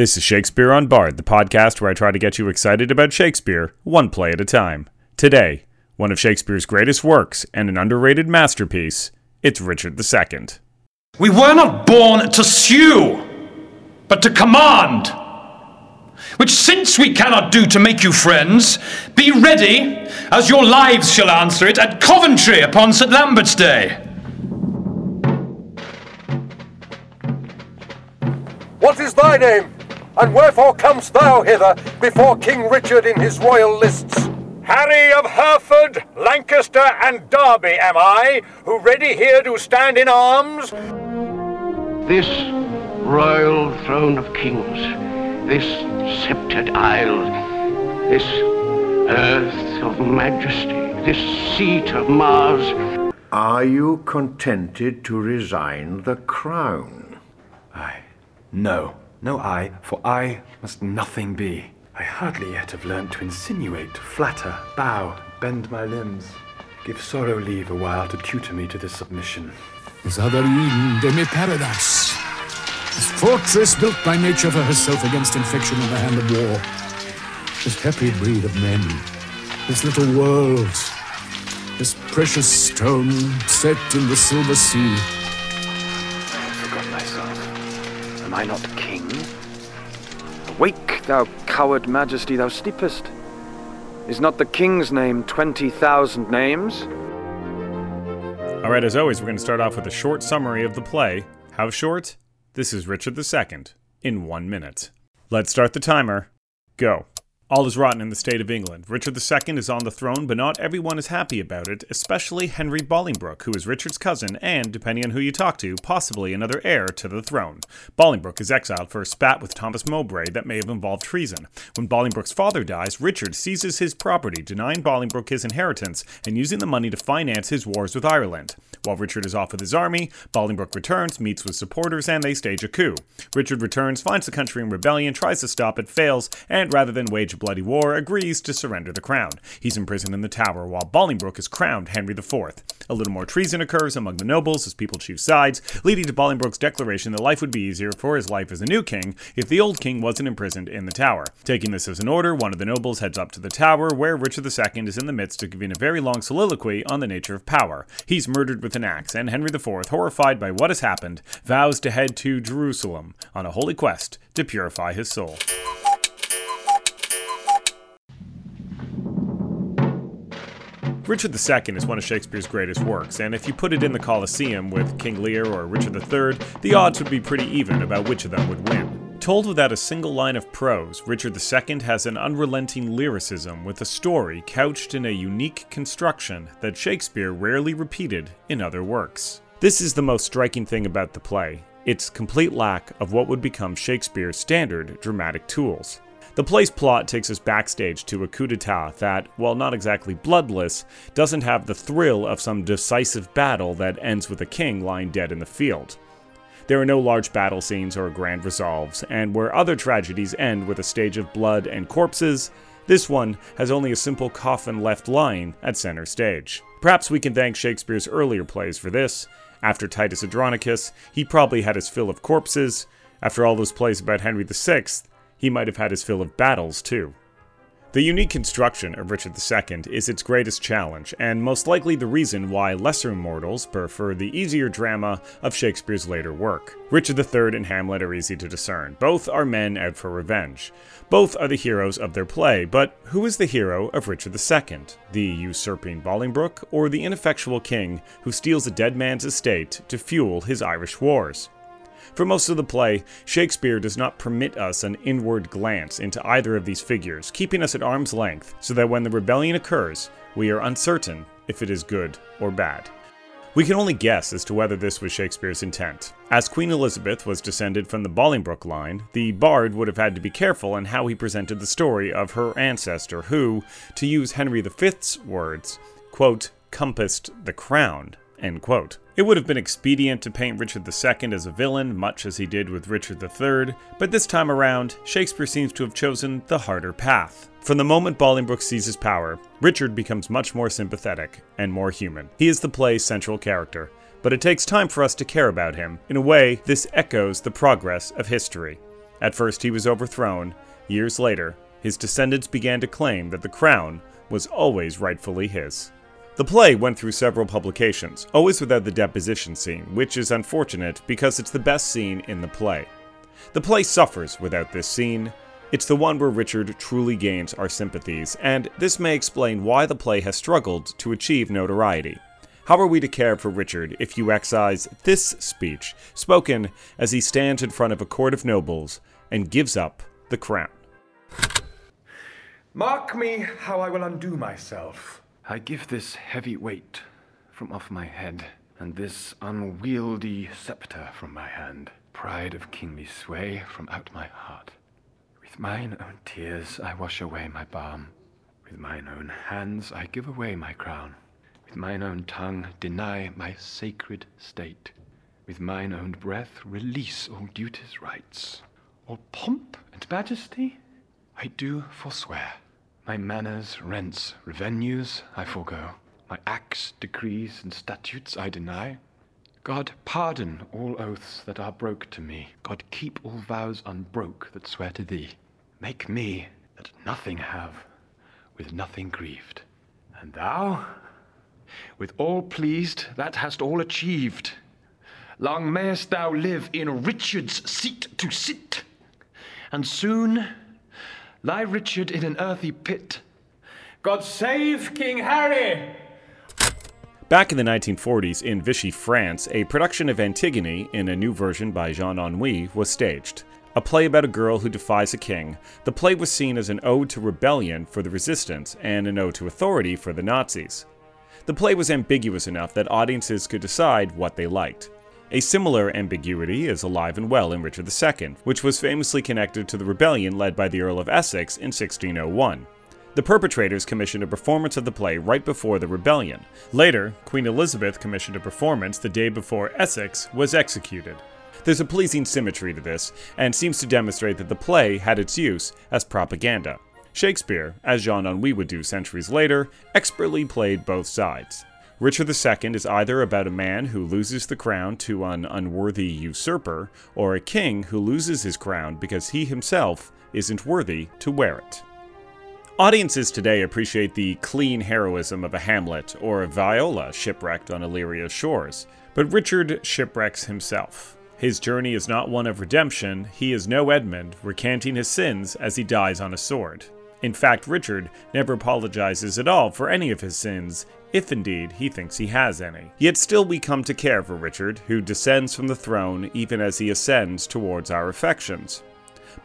This is Shakespeare Unbard, the podcast where I try to get you excited about Shakespeare, one play at a time. Today, one of Shakespeare's greatest works and an underrated masterpiece, it's Richard II. We were not born to sue, but to command. Which, since we cannot do to make you friends, be ready, as your lives shall answer it, at Coventry upon St. Lambert's Day. What is thy name? And wherefore comest thou hither before King Richard in his royal lists? Harry of Hereford, Lancaster, and Derby am I, who ready here do stand in arms. This royal throne of kings, this sceptred isle, this earth of majesty, this seat of Mars. Are you contented to resign the crown? Ay. No, no ay, for I must nothing be. I hardly yet have learnt to insinuate, flatter, bow, bend my limbs. Give sorrow leave a while to tutor me to this submission. This other Zabarin demi paradise. This fortress built by nature for herself against infection and the hand of war. This happy breed of men. This little world. This precious stone set in the silver sea. I have forgot myself. Am I not king? Awake, thou coward majesty, thou sleepest. Is not the king's name twenty thousand names? All right, as always, we're going to start off with a short summary of the play. How short? This is Richard II in one minute. Let's start the timer. Go. All is rotten in the state of England. Richard II is on the throne, but not everyone is happy about it, especially Henry Bolingbroke, who is Richard's cousin and, depending on who you talk to, possibly another heir to the throne. Bolingbroke is exiled for a spat with Thomas Mowbray that may have involved treason. When Bolingbroke's father dies, Richard seizes his property, denying Bolingbroke his inheritance and using the money to finance his wars with Ireland. While Richard is off with his army, Bolingbroke returns, meets with supporters, and they stage a coup. Richard returns, finds the country in rebellion, tries to stop it, fails, and rather than wage bloody war, agrees to surrender the crown. He's imprisoned in the tower while Bolingbroke is crowned Henry IV. A little more treason occurs among the nobles as people choose sides, leading to Bolingbroke's declaration that life would be easier for his life as a new king if the old king wasn't imprisoned in the tower. Taking this as an order, one of the nobles heads up to the tower where Richard II is in the midst of giving a very long soliloquy on the nature of power. He's murdered with an axe, and Henry IV, horrified by what has happened, vows to head to Jerusalem on a holy quest to purify his soul. Richard II is one of Shakespeare's greatest works, and if you put it in the Colosseum with King Lear or Richard III, the odds would be pretty even about which of them would win. Told without a single line of prose, Richard II has an unrelenting lyricism with a story couched in a unique construction that Shakespeare rarely repeated in other works. This is the most striking thing about the play its complete lack of what would become Shakespeare's standard dramatic tools. The play's plot takes us backstage to a coup d'etat that, while not exactly bloodless, doesn't have the thrill of some decisive battle that ends with a king lying dead in the field. There are no large battle scenes or grand resolves, and where other tragedies end with a stage of blood and corpses, this one has only a simple coffin left lying at center stage. Perhaps we can thank Shakespeare's earlier plays for this. After Titus Andronicus, he probably had his fill of corpses. After all those plays about Henry VI, he might have had his fill of battles too. The unique construction of Richard II is its greatest challenge, and most likely the reason why lesser mortals prefer the easier drama of Shakespeare's later work. Richard III and Hamlet are easy to discern. Both are men out for revenge. Both are the heroes of their play, but who is the hero of Richard II? The usurping Bolingbroke, or the ineffectual king who steals a dead man's estate to fuel his Irish wars? For most of the play, Shakespeare does not permit us an inward glance into either of these figures, keeping us at arm's length so that when the rebellion occurs, we are uncertain if it is good or bad. We can only guess as to whether this was Shakespeare's intent. As Queen Elizabeth was descended from the Bolingbroke line, the bard would have had to be careful in how he presented the story of her ancestor, who, to use Henry V's words, quote, compassed the crown, end quote. It would have been expedient to paint Richard II as a villain, much as he did with Richard III, but this time around, Shakespeare seems to have chosen the harder path. From the moment Bolingbroke seizes power, Richard becomes much more sympathetic and more human. He is the play's central character, but it takes time for us to care about him. In a way, this echoes the progress of history. At first, he was overthrown. Years later, his descendants began to claim that the crown was always rightfully his. The play went through several publications, always without the deposition scene, which is unfortunate because it's the best scene in the play. The play suffers without this scene. It's the one where Richard truly gains our sympathies, and this may explain why the play has struggled to achieve notoriety. How are we to care for Richard if you excise this speech, spoken as he stands in front of a court of nobles and gives up the crown? Mark me how I will undo myself. I give this heavy weight from off my head, and this unwieldy sceptre from my hand, pride of kingly sway from out my heart. With mine own tears I wash away my balm. With mine own hands I give away my crown. With mine own tongue deny my sacred state. With mine own breath release all duty's rights. All pomp and majesty I do forswear. My manners, rents, revenues I forego. My acts, decrees, and statutes I deny. God pardon all oaths that are broke to me. God keep all vows unbroke that swear to thee. Make me that nothing have, with nothing grieved. And thou, with all pleased, that hast all achieved. Long mayest thou live in Richard's seat to sit, and soon lie Richard in an earthy pit. God save King Harry! Back in the 1940s, in Vichy, France, a production of Antigone, in a new version by Jean Anouilh, was staged. A play about a girl who defies a king, the play was seen as an ode to rebellion for the resistance and an ode to authority for the Nazis. The play was ambiguous enough that audiences could decide what they liked. A similar ambiguity is alive and well in Richard II, which was famously connected to the rebellion led by the Earl of Essex in 1601. The perpetrators commissioned a performance of the play right before the rebellion. Later, Queen Elizabeth commissioned a performance the day before Essex was executed. There's a pleasing symmetry to this, and seems to demonstrate that the play had its use as propaganda. Shakespeare, as Jean Anouilh would do centuries later, expertly played both sides. Richard II is either about a man who loses the crown to an unworthy usurper, or a king who loses his crown because he himself isn't worthy to wear it. Audiences today appreciate the clean heroism of a Hamlet or a Viola shipwrecked on Illyria's shores, but Richard shipwrecks himself. His journey is not one of redemption, he is no Edmund, recanting his sins as he dies on a sword. In fact, Richard never apologizes at all for any of his sins, if indeed he thinks he has any. Yet still we come to care for Richard, who descends from the throne even as he ascends towards our affections.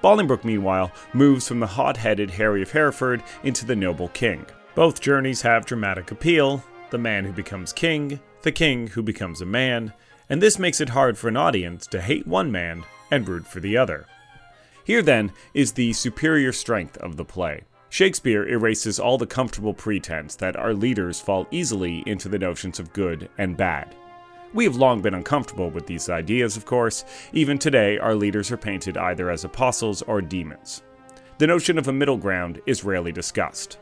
Bolingbroke, meanwhile, moves from the hot headed Harry of Hereford into the noble king. Both journeys have dramatic appeal the man who becomes king, the king who becomes a man, and this makes it hard for an audience to hate one man and root for the other. Here, then, is the superior strength of the play. Shakespeare erases all the comfortable pretense that our leaders fall easily into the notions of good and bad. We have long been uncomfortable with these ideas, of course. Even today, our leaders are painted either as apostles or demons. The notion of a middle ground is rarely discussed.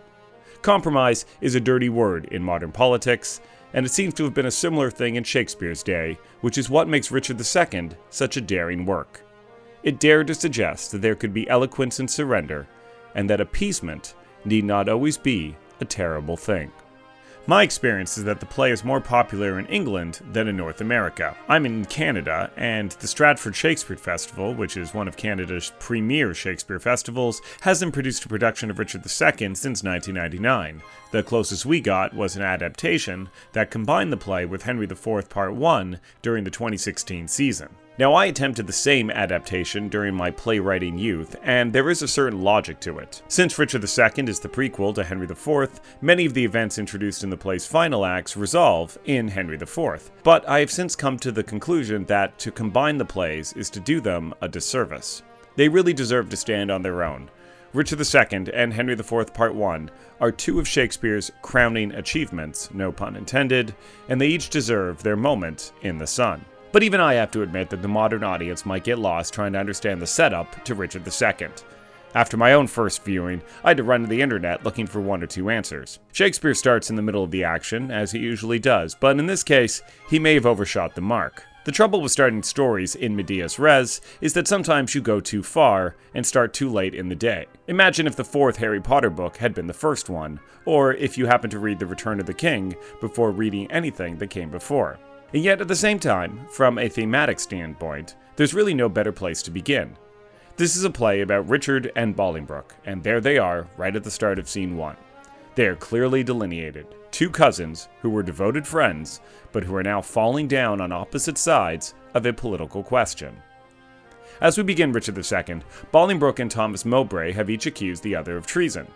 Compromise is a dirty word in modern politics, and it seems to have been a similar thing in Shakespeare's day, which is what makes Richard II such a daring work. It dared to suggest that there could be eloquence in surrender, and that appeasement need not always be a terrible thing. My experience is that the play is more popular in England than in North America. I'm in Canada, and the Stratford Shakespeare Festival, which is one of Canada's premier Shakespeare festivals, hasn't produced a production of Richard II since 1999. The closest we got was an adaptation that combined the play with Henry IV Part 1 during the 2016 season. Now, I attempted the same adaptation during my playwriting youth, and there is a certain logic to it. Since Richard II is the prequel to Henry IV, many of the events introduced in the play's final acts resolve in Henry IV. But I have since come to the conclusion that to combine the plays is to do them a disservice. They really deserve to stand on their own. Richard II and Henry IV Part 1 are two of Shakespeare's crowning achievements, no pun intended, and they each deserve their moment in the sun. But even I have to admit that the modern audience might get lost trying to understand the setup to Richard II. After my own first viewing, I had to run to the internet looking for one or two answers. Shakespeare starts in the middle of the action, as he usually does, but in this case, he may have overshot the mark. The trouble with starting stories in medias res is that sometimes you go too far and start too late in the day. Imagine if the fourth Harry Potter book had been the first one, or if you happened to read The Return of the King before reading anything that came before. And yet, at the same time, from a thematic standpoint, there's really no better place to begin. This is a play about Richard and Bolingbroke, and there they are, right at the start of scene one. They are clearly delineated two cousins who were devoted friends, but who are now falling down on opposite sides of a political question. As we begin Richard II, Bolingbroke and Thomas Mowbray have each accused the other of treason.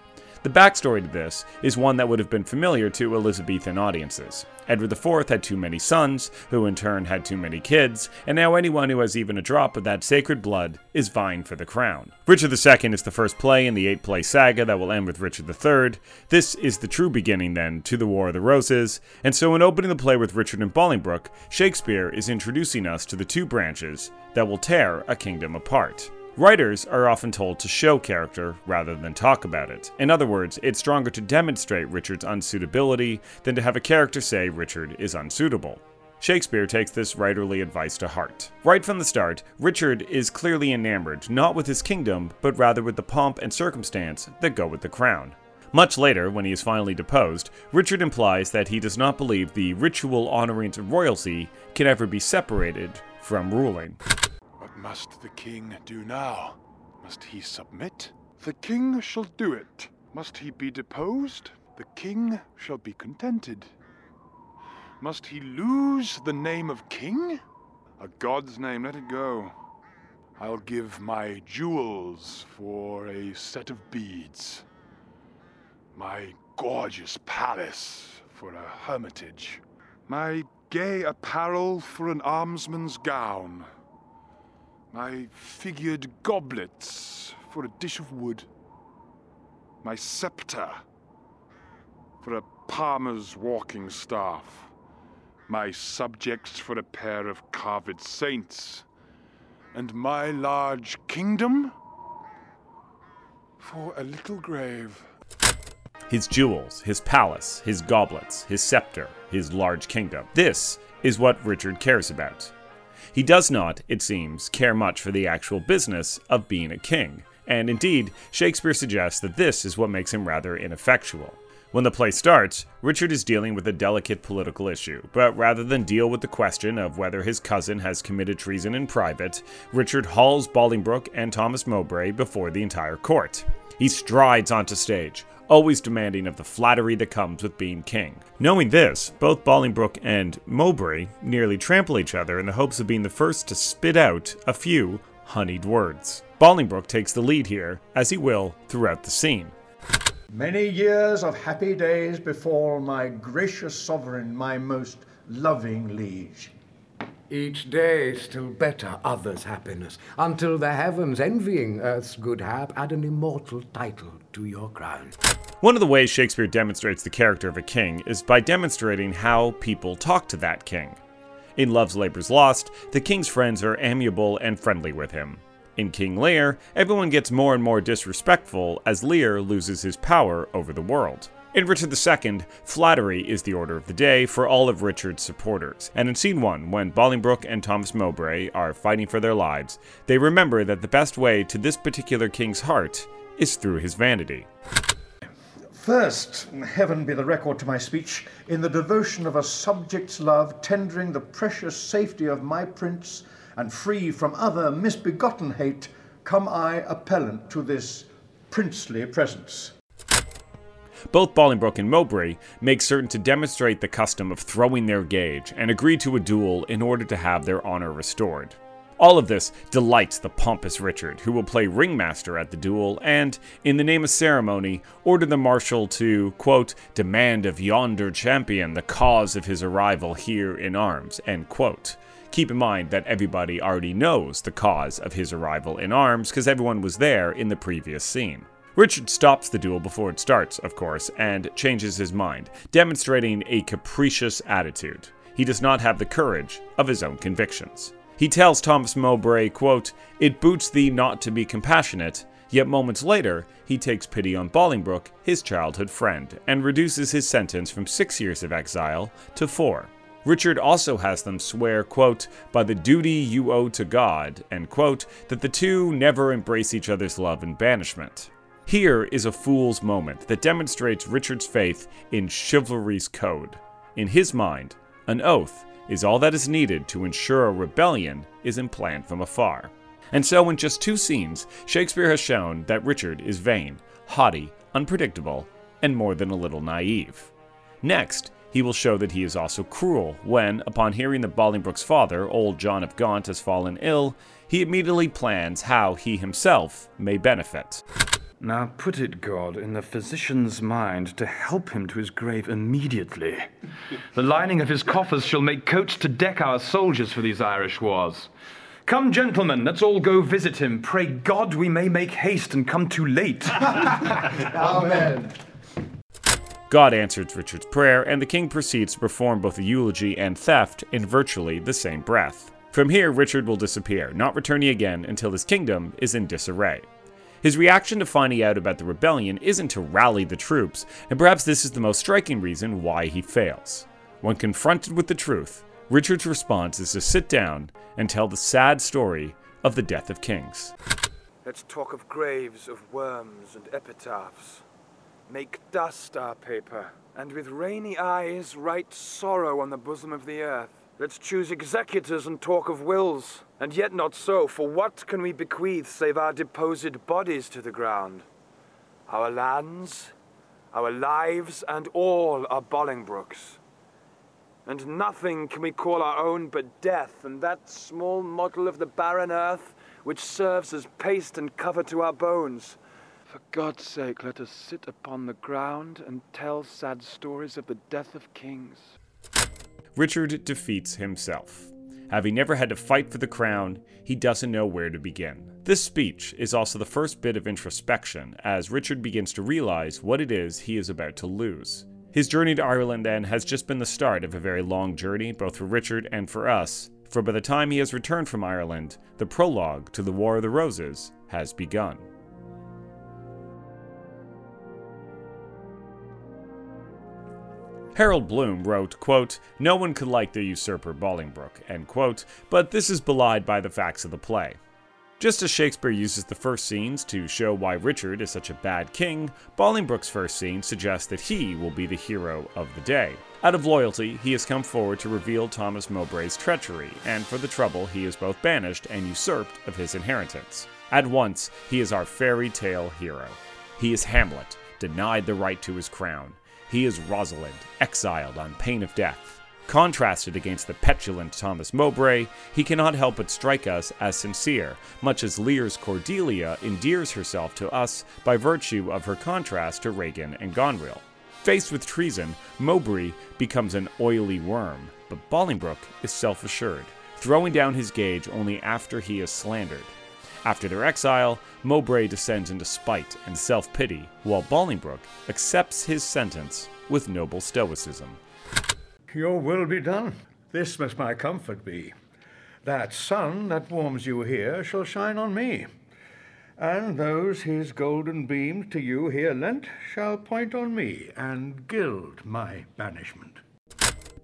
The backstory to this is one that would have been familiar to Elizabethan audiences. Edward IV had too many sons, who in turn had too many kids, and now anyone who has even a drop of that sacred blood is vying for the crown. Richard II is the first play in the eight play saga that will end with Richard III. This is the true beginning, then, to the War of the Roses, and so in opening the play with Richard and Bolingbroke, Shakespeare is introducing us to the two branches that will tear a kingdom apart. Writers are often told to show character rather than talk about it. In other words, it's stronger to demonstrate Richard's unsuitability than to have a character say Richard is unsuitable. Shakespeare takes this writerly advice to heart. Right from the start, Richard is clearly enamored not with his kingdom, but rather with the pomp and circumstance that go with the crown. Much later, when he is finally deposed, Richard implies that he does not believe the ritual honoring of royalty can ever be separated from ruling must the king do now? Must he submit? The king shall do it. Must he be deposed? The king shall be contented. Must he lose the name of king? A god's name, let it go. I'll give my jewels for a set of beads. My gorgeous palace for a hermitage. My gay apparel for an almsman's gown. My figured goblets for a dish of wood. My scepter for a palmer's walking staff. My subjects for a pair of carved saints. And my large kingdom for a little grave. His jewels, his palace, his goblets, his scepter, his large kingdom. This is what Richard cares about. He does not, it seems, care much for the actual business of being a king, and indeed, Shakespeare suggests that this is what makes him rather ineffectual. When the play starts, Richard is dealing with a delicate political issue, but rather than deal with the question of whether his cousin has committed treason in private, Richard hauls Bolingbroke and Thomas Mowbray before the entire court. He strides onto stage, always demanding of the flattery that comes with being king. Knowing this, both Bolingbroke and Mowbray nearly trample each other in the hopes of being the first to spit out a few honeyed words. Bolingbroke takes the lead here, as he will throughout the scene. Many years of happy days befall my gracious sovereign, my most loving liege. Each day still better others' happiness, until the heavens, envying earth's good hap, add an immortal title to your crown. One of the ways Shakespeare demonstrates the character of a king is by demonstrating how people talk to that king. In Love's Labour's Lost, the king's friends are amiable and friendly with him. In King Lear, everyone gets more and more disrespectful as Lear loses his power over the world. In Richard II, flattery is the order of the day for all of Richard's supporters, and in scene 1, when Bolingbroke and Thomas Mowbray are fighting for their lives, they remember that the best way to this particular king's heart is through his vanity. First, heaven be the record to my speech, in the devotion of a subject's love, tendering the precious safety of my prince, and free from other misbegotten hate, come I appellant to this princely presence. Both Bolingbroke and Mowbray make certain to demonstrate the custom of throwing their gage and agree to a duel in order to have their honor restored. All of this delights the pompous Richard, who will play ringmaster at the duel and, in the name of ceremony, order the marshal to, quote, demand of yonder champion the cause of his arrival here in arms, end quote. Keep in mind that everybody already knows the cause of his arrival in arms because everyone was there in the previous scene. Richard stops the duel before it starts, of course, and changes his mind, demonstrating a capricious attitude. He does not have the courage of his own convictions. He tells Thomas Mowbray, quote, It boots thee not to be compassionate, yet moments later, he takes pity on Bolingbroke, his childhood friend, and reduces his sentence from six years of exile to four. Richard also has them swear, quote, by the duty you owe to God, end quote, that the two never embrace each other's love and banishment. Here is a fool's moment that demonstrates Richard's faith in chivalry's code. In his mind, an oath is all that is needed to ensure a rebellion isn't planned from afar. And so, in just two scenes, Shakespeare has shown that Richard is vain, haughty, unpredictable, and more than a little naive. Next, he will show that he is also cruel when, upon hearing that Bolingbroke's father, old John of Gaunt, has fallen ill, he immediately plans how he himself may benefit. Now put it, God, in the physician's mind to help him to his grave immediately. The lining of his coffers shall make coats to deck our soldiers for these Irish wars. Come, gentlemen, let's all go visit him. Pray God we may make haste and come too late. Amen. God answers Richard's prayer, and the king proceeds to perform both the eulogy and theft in virtually the same breath. From here, Richard will disappear, not returning again until his kingdom is in disarray. His reaction to finding out about the rebellion isn't to rally the troops, and perhaps this is the most striking reason why he fails. When confronted with the truth, Richard's response is to sit down and tell the sad story of the death of kings. Let's talk of graves of worms and epitaphs. Make dust our paper, and with rainy eyes write sorrow on the bosom of the earth. Let's choose executors and talk of wills. And yet not so, for what can we bequeath save our deposed bodies to the ground? Our lands, our lives, and all are Bolingbroke's. And nothing can we call our own but death, and that small model of the barren earth which serves as paste and cover to our bones. For God's sake, let us sit upon the ground and tell sad stories of the death of kings. Richard defeats himself. Having never had to fight for the crown, he doesn't know where to begin. This speech is also the first bit of introspection as Richard begins to realize what it is he is about to lose. His journey to Ireland then has just been the start of a very long journey, both for Richard and for us, for by the time he has returned from Ireland, the prologue to the War of the Roses has begun. Harold Bloom wrote, quote, No one could like the usurper Bolingbroke, end quote, but this is belied by the facts of the play. Just as Shakespeare uses the first scenes to show why Richard is such a bad king, Bolingbroke's first scene suggests that he will be the hero of the day. Out of loyalty, he has come forward to reveal Thomas Mowbray's treachery, and for the trouble, he is both banished and usurped of his inheritance. At once, he is our fairy tale hero. He is Hamlet, denied the right to his crown. He is Rosalind, exiled on pain of death. Contrasted against the petulant Thomas Mowbray, he cannot help but strike us as sincere, much as Lear's Cordelia endears herself to us by virtue of her contrast to Regan and Goneril. Faced with treason, Mowbray becomes an oily worm, but Bolingbroke is self assured, throwing down his gage only after he is slandered. After their exile, Mowbray descends into spite and self pity, while Bolingbroke accepts his sentence with noble stoicism. Your will be done. This must my comfort be. That sun that warms you here shall shine on me, and those his golden beams to you here lent shall point on me and gild my banishment.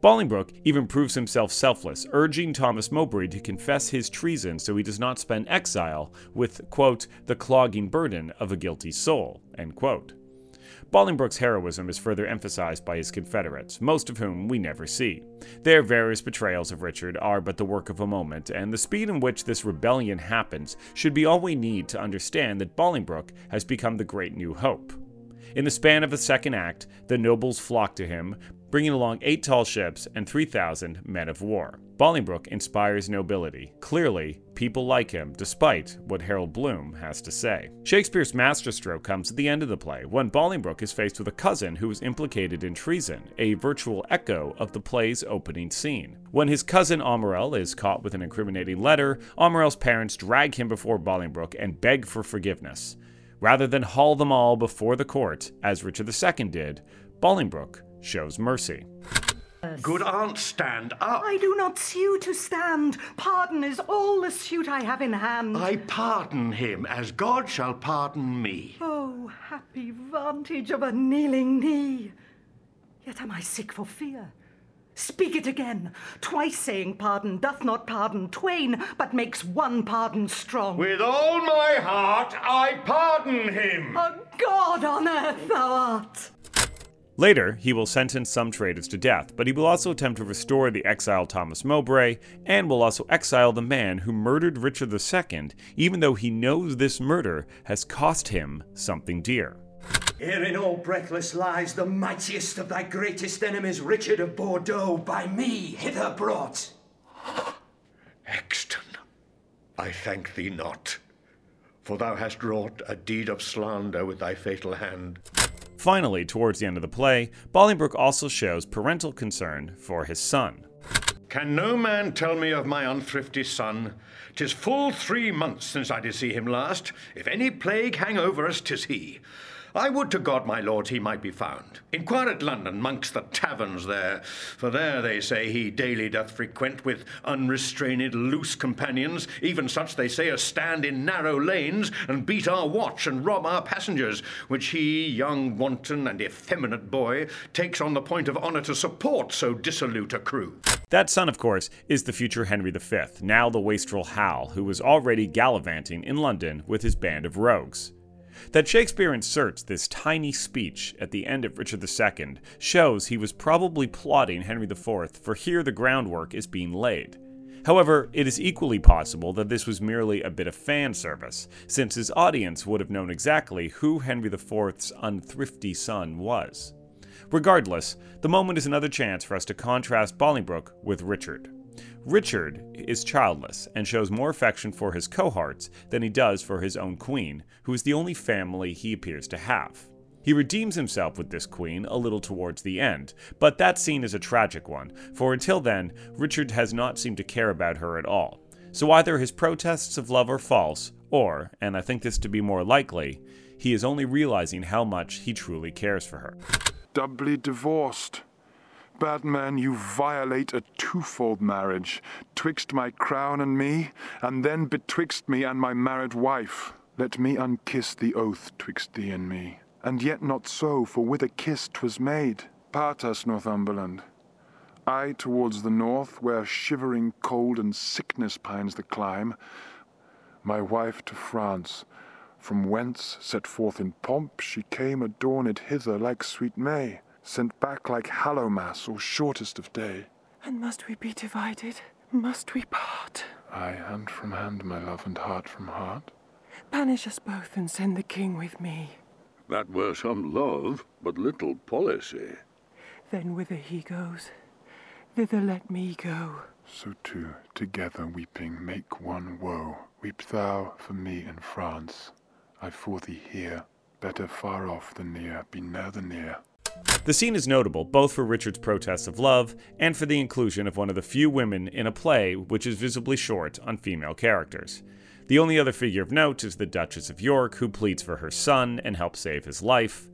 Bolingbroke even proves himself selfless, urging Thomas Mowbray to confess his treason so he does not spend exile with, quote, the clogging burden of a guilty soul, end quote. Bolingbroke's heroism is further emphasized by his Confederates, most of whom we never see. Their various betrayals of Richard are but the work of a moment, and the speed in which this rebellion happens should be all we need to understand that Bolingbroke has become the great new hope. In the span of the second act, the nobles flock to him, bringing along eight tall ships and 3,000 men of war. Bolingbroke inspires nobility. Clearly, people like him, despite what Harold Bloom has to say. Shakespeare's masterstroke comes at the end of the play, when Bolingbroke is faced with a cousin who is implicated in treason, a virtual echo of the play's opening scene. When his cousin Aumerle is caught with an incriminating letter, Aumerle's parents drag him before Bolingbroke and beg for forgiveness. Rather than haul them all before the court, as Richard II did, Bolingbroke shows mercy. Good aunt, stand up. I do not sue to stand. Pardon is all the suit I have in hand. I pardon him as God shall pardon me. Oh, happy vantage of a kneeling knee. Yet am I sick for fear. Speak it again. Twice saying pardon doth not pardon twain, but makes one pardon strong. With all my heart I pardon him. A god on earth thou art. Later, he will sentence some traitors to death, but he will also attempt to restore the exiled Thomas Mowbray, and will also exile the man who murdered Richard II, even though he knows this murder has cost him something dear. Here in all breathless lies the mightiest of thy greatest enemies, Richard of Bordeaux, by me hither brought. Exton, I thank thee not, for thou hast wrought a deed of slander with thy fatal hand. Finally, towards the end of the play, Bolingbroke also shows parental concern for his son. Can no man tell me of my unthrifty son? Tis full three months since I did see him last. If any plague hang over us, tis he. I would to God, my lords, he might be found. Inquire at London, mongst the taverns there, for there they say he daily doth frequent with unrestrained loose companions, even such they say as stand in narrow lanes and beat our watch and rob our passengers, which he, young wanton and effeminate boy, takes on the point of honour to support so dissolute a crew. That son, of course, is the future Henry V, now the wastrel Hal, who was already gallivanting in London with his band of rogues. That Shakespeare inserts this tiny speech at the end of Richard II shows he was probably plotting Henry IV, for here the groundwork is being laid. However, it is equally possible that this was merely a bit of fan service, since his audience would have known exactly who Henry IV's unthrifty son was. Regardless, the moment is another chance for us to contrast Bolingbroke with Richard. Richard is childless and shows more affection for his cohorts than he does for his own queen, who is the only family he appears to have. He redeems himself with this queen a little towards the end, but that scene is a tragic one, for until then, Richard has not seemed to care about her at all. So either his protests of love are false, or, and I think this to be more likely, he is only realizing how much he truly cares for her. Doubly divorced. Bad man, you violate a twofold marriage, twixt my crown and me, and then betwixt me and my married wife. Let me unkiss the oath twixt thee and me. And yet not so, for with a kiss 'twas made. Part us, Northumberland. I towards the north, where shivering cold and sickness pines the clime. My wife to France, from whence, set forth in pomp, she came adorned hither like sweet May sent back like Hallowmas or shortest of day. And must we be divided? Must we part? Ay, hand from hand, my love, and heart from heart. Banish us both and send the king with me. That were some love, but little policy. Then whither he goes, thither let me go. So two, together weeping, make one woe. Weep thou for me in France. I for thee here. Better far off than near, be near the near. The scene is notable both for Richard's protests of love and for the inclusion of one of the few women in a play which is visibly short on female characters. The only other figure of note is the Duchess of York, who pleads for her son and helps save his life.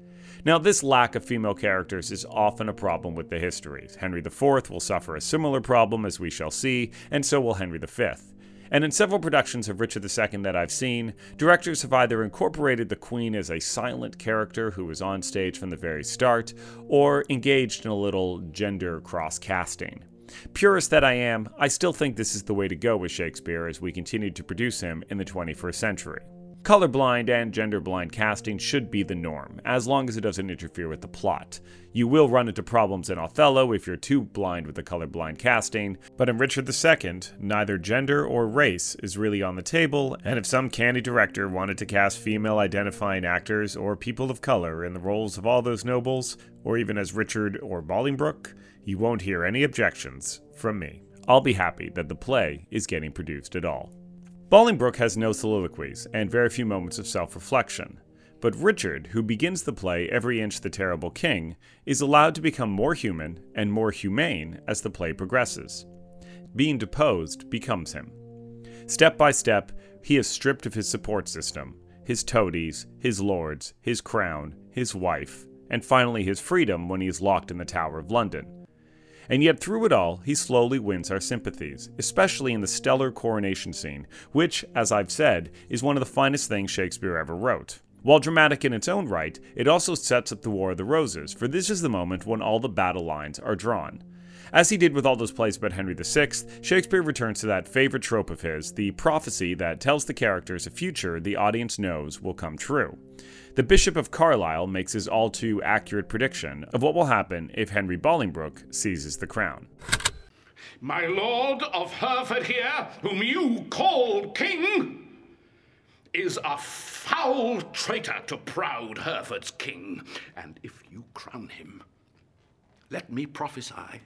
Now, this lack of female characters is often a problem with the histories. Henry IV will suffer a similar problem, as we shall see, and so will Henry V. And in several productions of Richard II that I've seen, directors have either incorporated the Queen as a silent character who was on stage from the very start, or engaged in a little gender cross casting. Purist that I am, I still think this is the way to go with Shakespeare as we continue to produce him in the 21st century. Colorblind and genderblind casting should be the norm, as long as it doesn't interfere with the plot. You will run into problems in Othello if you're too blind with the colorblind casting, but in Richard II, neither gender or race is really on the table, and if some candy director wanted to cast female identifying actors or people of color in the roles of all those nobles, or even as Richard or Bolingbroke, you won't hear any objections from me. I'll be happy that the play is getting produced at all. Bolingbroke has no soliloquies and very few moments of self reflection. But Richard, who begins the play Every Inch the Terrible King, is allowed to become more human and more humane as the play progresses. Being deposed becomes him. Step by step, he is stripped of his support system, his toadies, his lords, his crown, his wife, and finally his freedom when he is locked in the Tower of London. And yet, through it all, he slowly wins our sympathies, especially in the stellar coronation scene, which, as I've said, is one of the finest things Shakespeare ever wrote. While dramatic in its own right, it also sets up the War of the Roses, for this is the moment when all the battle lines are drawn. As he did with all those plays about Henry VI, Shakespeare returns to that favorite trope of his, the prophecy that tells the characters a future the audience knows will come true. The Bishop of Carlisle makes his all too accurate prediction of what will happen if Henry Bolingbroke seizes the crown. My lord of Hereford here, whom you call king, is a foul traitor to proud Hereford's king. And if you crown him, let me prophesy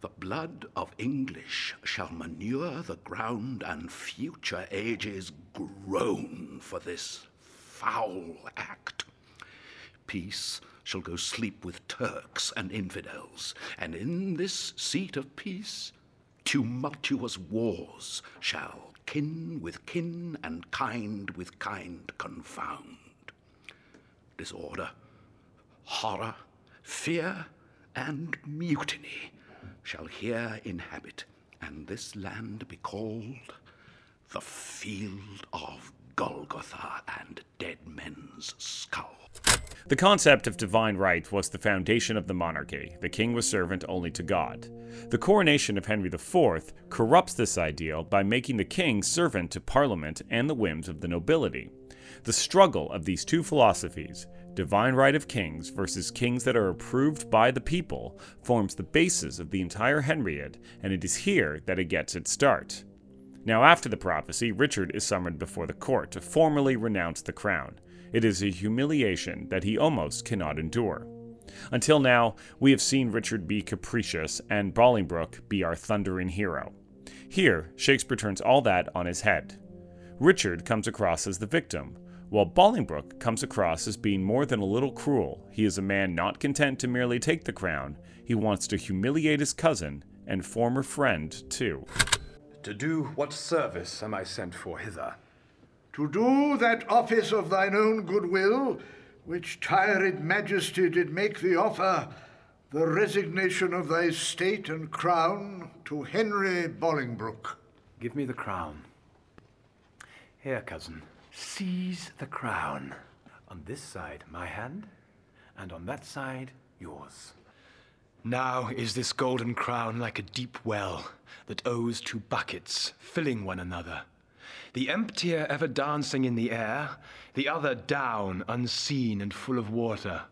the blood of English shall manure the ground, and future ages groan for this foul act. Peace shall go sleep with Turks and infidels, and in this seat of peace tumultuous wars shall kin with kin and kind with kind confound. Disorder, horror, fear, and mutiny shall here inhabit, and this land be called the field of Golgotha and dead men's skull. The concept of divine right was the foundation of the monarchy. The king was servant only to God. The coronation of Henry IV corrupts this ideal by making the king servant to parliament and the whims of the nobility. The struggle of these two philosophies, divine right of kings versus kings that are approved by the people, forms the basis of the entire Henriade, and it is here that it gets its start. Now, after the prophecy, Richard is summoned before the court to formally renounce the crown. It is a humiliation that he almost cannot endure. Until now, we have seen Richard be capricious and Bolingbroke be our thundering hero. Here, Shakespeare turns all that on his head. Richard comes across as the victim, while Bolingbroke comes across as being more than a little cruel. He is a man not content to merely take the crown, he wants to humiliate his cousin and former friend, too. To do what service am I sent for hither? To do that office of thine own goodwill, which tired majesty did make thee offer, the resignation of thy state and crown to Henry Bolingbroke. Give me the crown. Here, cousin, seize the crown. On this side, my hand, and on that side, yours. Now is this golden crown like a deep well that owes two buckets, filling one another. The emptier ever dancing in the air, the other down, unseen and full of water.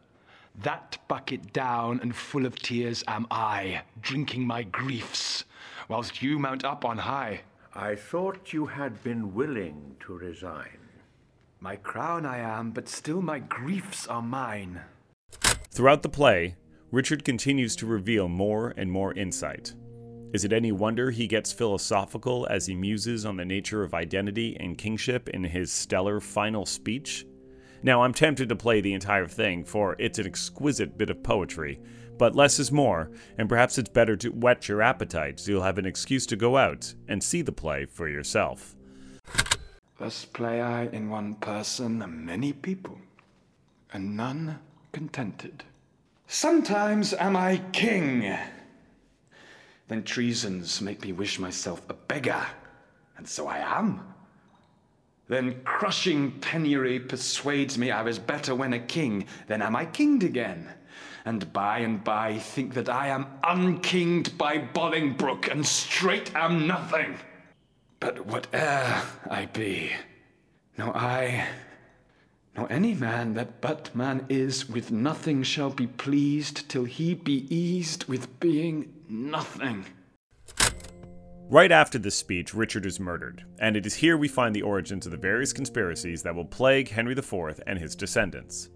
That bucket down and full of tears am I, drinking my griefs, whilst you mount up on high. I thought you had been willing to resign. My crown I am, but still my griefs are mine. Throughout the play, Richard continues to reveal more and more insight. Is it any wonder he gets philosophical as he muses on the nature of identity and kingship in his stellar final speech? Now, I'm tempted to play the entire thing, for it's an exquisite bit of poetry, but less is more, and perhaps it's better to whet your appetite so you'll have an excuse to go out and see the play for yourself. Thus play I in one person many people, and none contented. Sometimes am I king. Then treasons make me wish myself a beggar, and so I am. Then crushing penury persuades me I was better when a king, then am I kinged again. And by and by think that I am unkinged by Bolingbroke, and straight am nothing. But whate'er I be, no I, nor any man that but man is, with nothing shall be pleased till he be eased with being nothing. Right after this speech, Richard is murdered, and it is here we find the origins of the various conspiracies that will plague Henry IV and his descendants.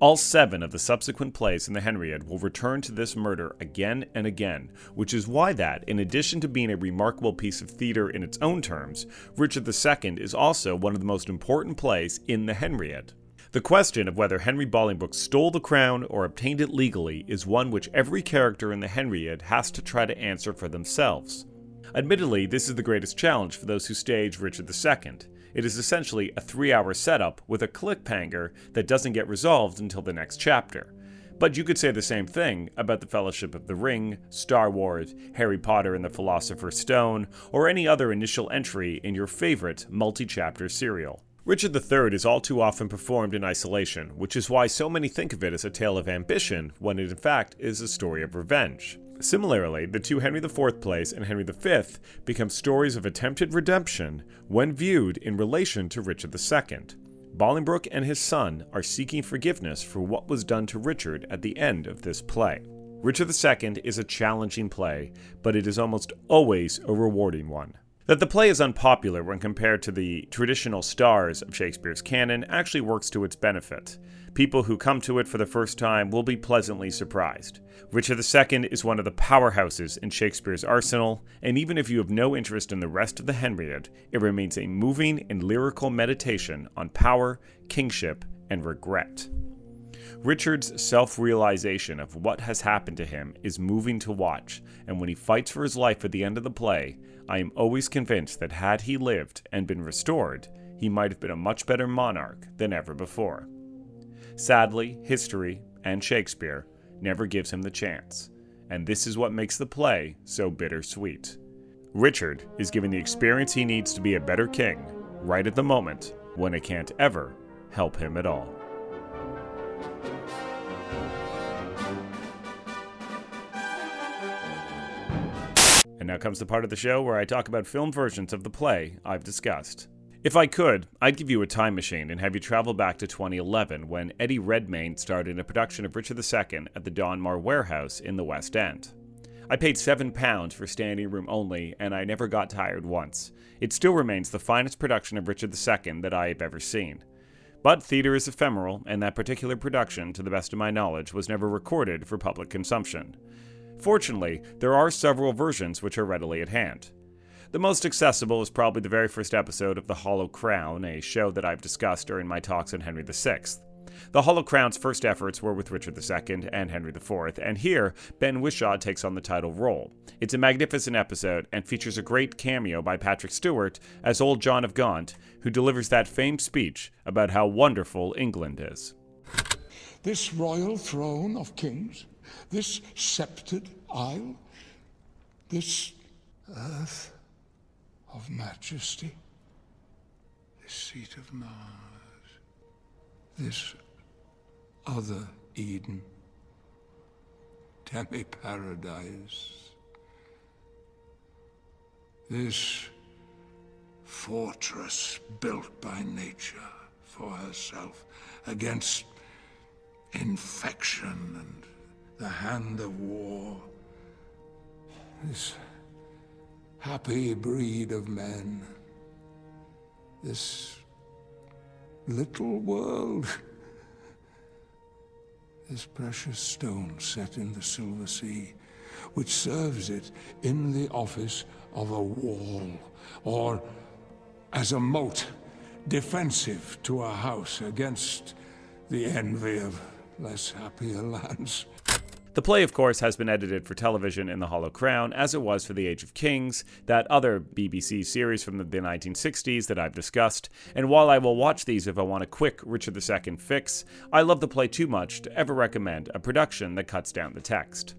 All seven of the subsequent plays in the Henriade will return to this murder again and again, which is why that, in addition to being a remarkable piece of theatre in its own terms, Richard II is also one of the most important plays in the Henriade. The question of whether Henry Bolingbroke stole the crown or obtained it legally is one which every character in the Henriade has to try to answer for themselves. Admittedly, this is the greatest challenge for those who stage Richard II. It is essentially a three hour setup with a cliffhanger that doesn't get resolved until the next chapter. But you could say the same thing about The Fellowship of the Ring, Star Wars, Harry Potter and the Philosopher's Stone, or any other initial entry in your favorite multi chapter serial. Richard III is all too often performed in isolation, which is why so many think of it as a tale of ambition when it in fact is a story of revenge. Similarly, the two Henry IV plays and Henry V become stories of attempted redemption when viewed in relation to Richard II. Bolingbroke and his son are seeking forgiveness for what was done to Richard at the end of this play. Richard II is a challenging play, but it is almost always a rewarding one. That the play is unpopular when compared to the traditional stars of Shakespeare's canon actually works to its benefit. People who come to it for the first time will be pleasantly surprised. Richard II is one of the powerhouses in Shakespeare's arsenal, and even if you have no interest in the rest of the Henriade, it remains a moving and lyrical meditation on power, kingship, and regret. Richard's self realization of what has happened to him is moving to watch, and when he fights for his life at the end of the play, I am always convinced that had he lived and been restored, he might have been a much better monarch than ever before. Sadly, history, and Shakespeare, never gives him the chance, and this is what makes the play so bittersweet. Richard is given the experience he needs to be a better king right at the moment when it can't ever help him at all. Now comes the part of the show where I talk about film versions of the play I've discussed. If I could, I'd give you a time machine and have you travel back to 2011 when Eddie Redmayne starred in a production of Richard II at the Donmar Warehouse in the West End. I paid £7 for standing room only, and I never got tired once. It still remains the finest production of Richard II that I have ever seen. But theater is ephemeral, and that particular production, to the best of my knowledge, was never recorded for public consumption. Fortunately, there are several versions which are readily at hand. The most accessible is probably the very first episode of The Hollow Crown, a show that I've discussed during my talks on Henry VI. The Hollow Crown's first efforts were with Richard II and Henry IV, and here, Ben Whishaw takes on the title role. It's a magnificent episode and features a great cameo by Patrick Stewart as old John of Gaunt, who delivers that famed speech about how wonderful England is. This royal throne of kings, this sceptred isle, this earth of majesty, this seat of Mars, this other Eden, demi paradise, this fortress built by nature for herself against infection and the hand of war. This happy breed of men. This little world. This precious stone set in the silver sea, which serves it in the office of a wall, or as a moat defensive to a house against the envy of less happier lands. The play, of course, has been edited for television in The Hollow Crown, as it was for The Age of Kings, that other BBC series from the 1960s that I've discussed. And while I will watch these if I want a quick Richard II fix, I love the play too much to ever recommend a production that cuts down the text.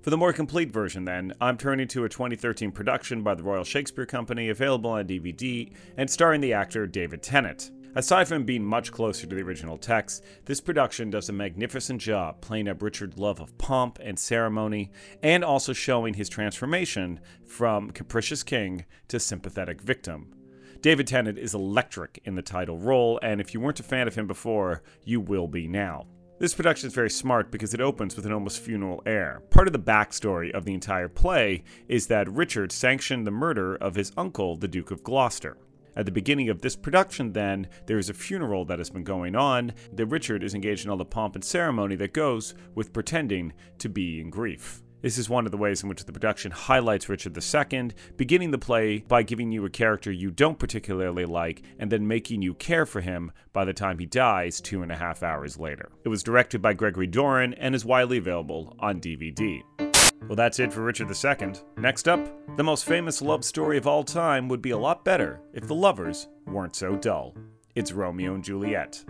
For the more complete version, then, I'm turning to a 2013 production by the Royal Shakespeare Company available on DVD and starring the actor David Tennant. Aside from being much closer to the original text, this production does a magnificent job playing up Richard's love of pomp and ceremony, and also showing his transformation from capricious king to sympathetic victim. David Tennant is electric in the title role, and if you weren't a fan of him before, you will be now. This production is very smart because it opens with an almost funeral air. Part of the backstory of the entire play is that Richard sanctioned the murder of his uncle, the Duke of Gloucester. At the beginning of this production, then, there is a funeral that has been going on, that Richard is engaged in all the pomp and ceremony that goes with pretending to be in grief. This is one of the ways in which the production highlights Richard II, beginning the play by giving you a character you don't particularly like and then making you care for him by the time he dies two and a half hours later. It was directed by Gregory Doran and is widely available on DVD. Well, that's it for Richard II. Next up, the most famous love story of all time would be a lot better if the lovers weren't so dull. It's Romeo and Juliet.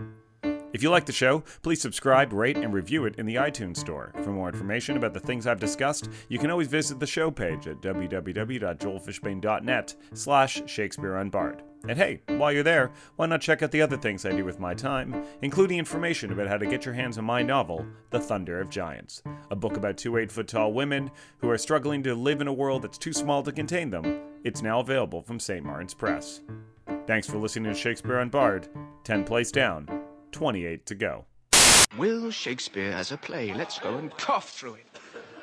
If you like the show, please subscribe, rate, and review it in the iTunes Store. For more information about the things I've discussed, you can always visit the show page at www.joelfishbane.net slash Shakespeare Unbard. And hey, while you're there, why not check out the other things I do with my time, including information about how to get your hands on my novel, The Thunder of Giants, a book about two eight foot tall women who are struggling to live in a world that's too small to contain them. It's now available from St. Martin's Press. Thanks for listening to Shakespeare Unbard. 10 plays down, 28 to go. Will Shakespeare as a play. Let's go and cough through it.